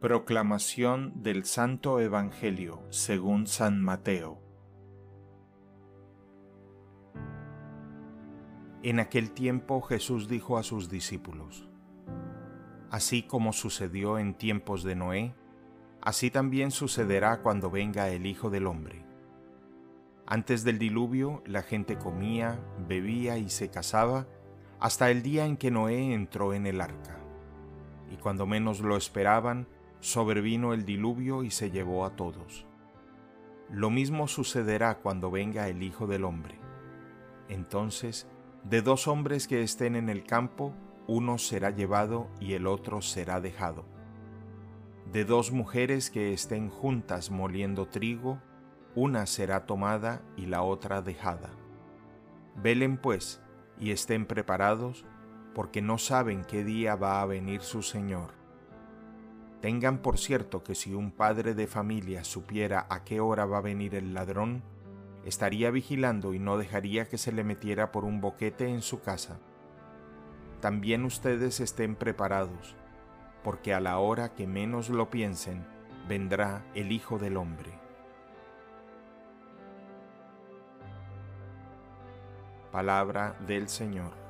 Proclamación del Santo Evangelio según San Mateo. En aquel tiempo Jesús dijo a sus discípulos, Así como sucedió en tiempos de Noé, así también sucederá cuando venga el Hijo del Hombre. Antes del diluvio la gente comía, bebía y se casaba hasta el día en que Noé entró en el arca. Y cuando menos lo esperaban, sobrevino el diluvio y se llevó a todos. Lo mismo sucederá cuando venga el Hijo del Hombre. Entonces, de dos hombres que estén en el campo, uno será llevado y el otro será dejado. De dos mujeres que estén juntas moliendo trigo, una será tomada y la otra dejada. Velen pues y estén preparados, porque no saben qué día va a venir su Señor. Tengan por cierto que si un padre de familia supiera a qué hora va a venir el ladrón, estaría vigilando y no dejaría que se le metiera por un boquete en su casa. También ustedes estén preparados, porque a la hora que menos lo piensen, vendrá el Hijo del Hombre. Palabra del Señor.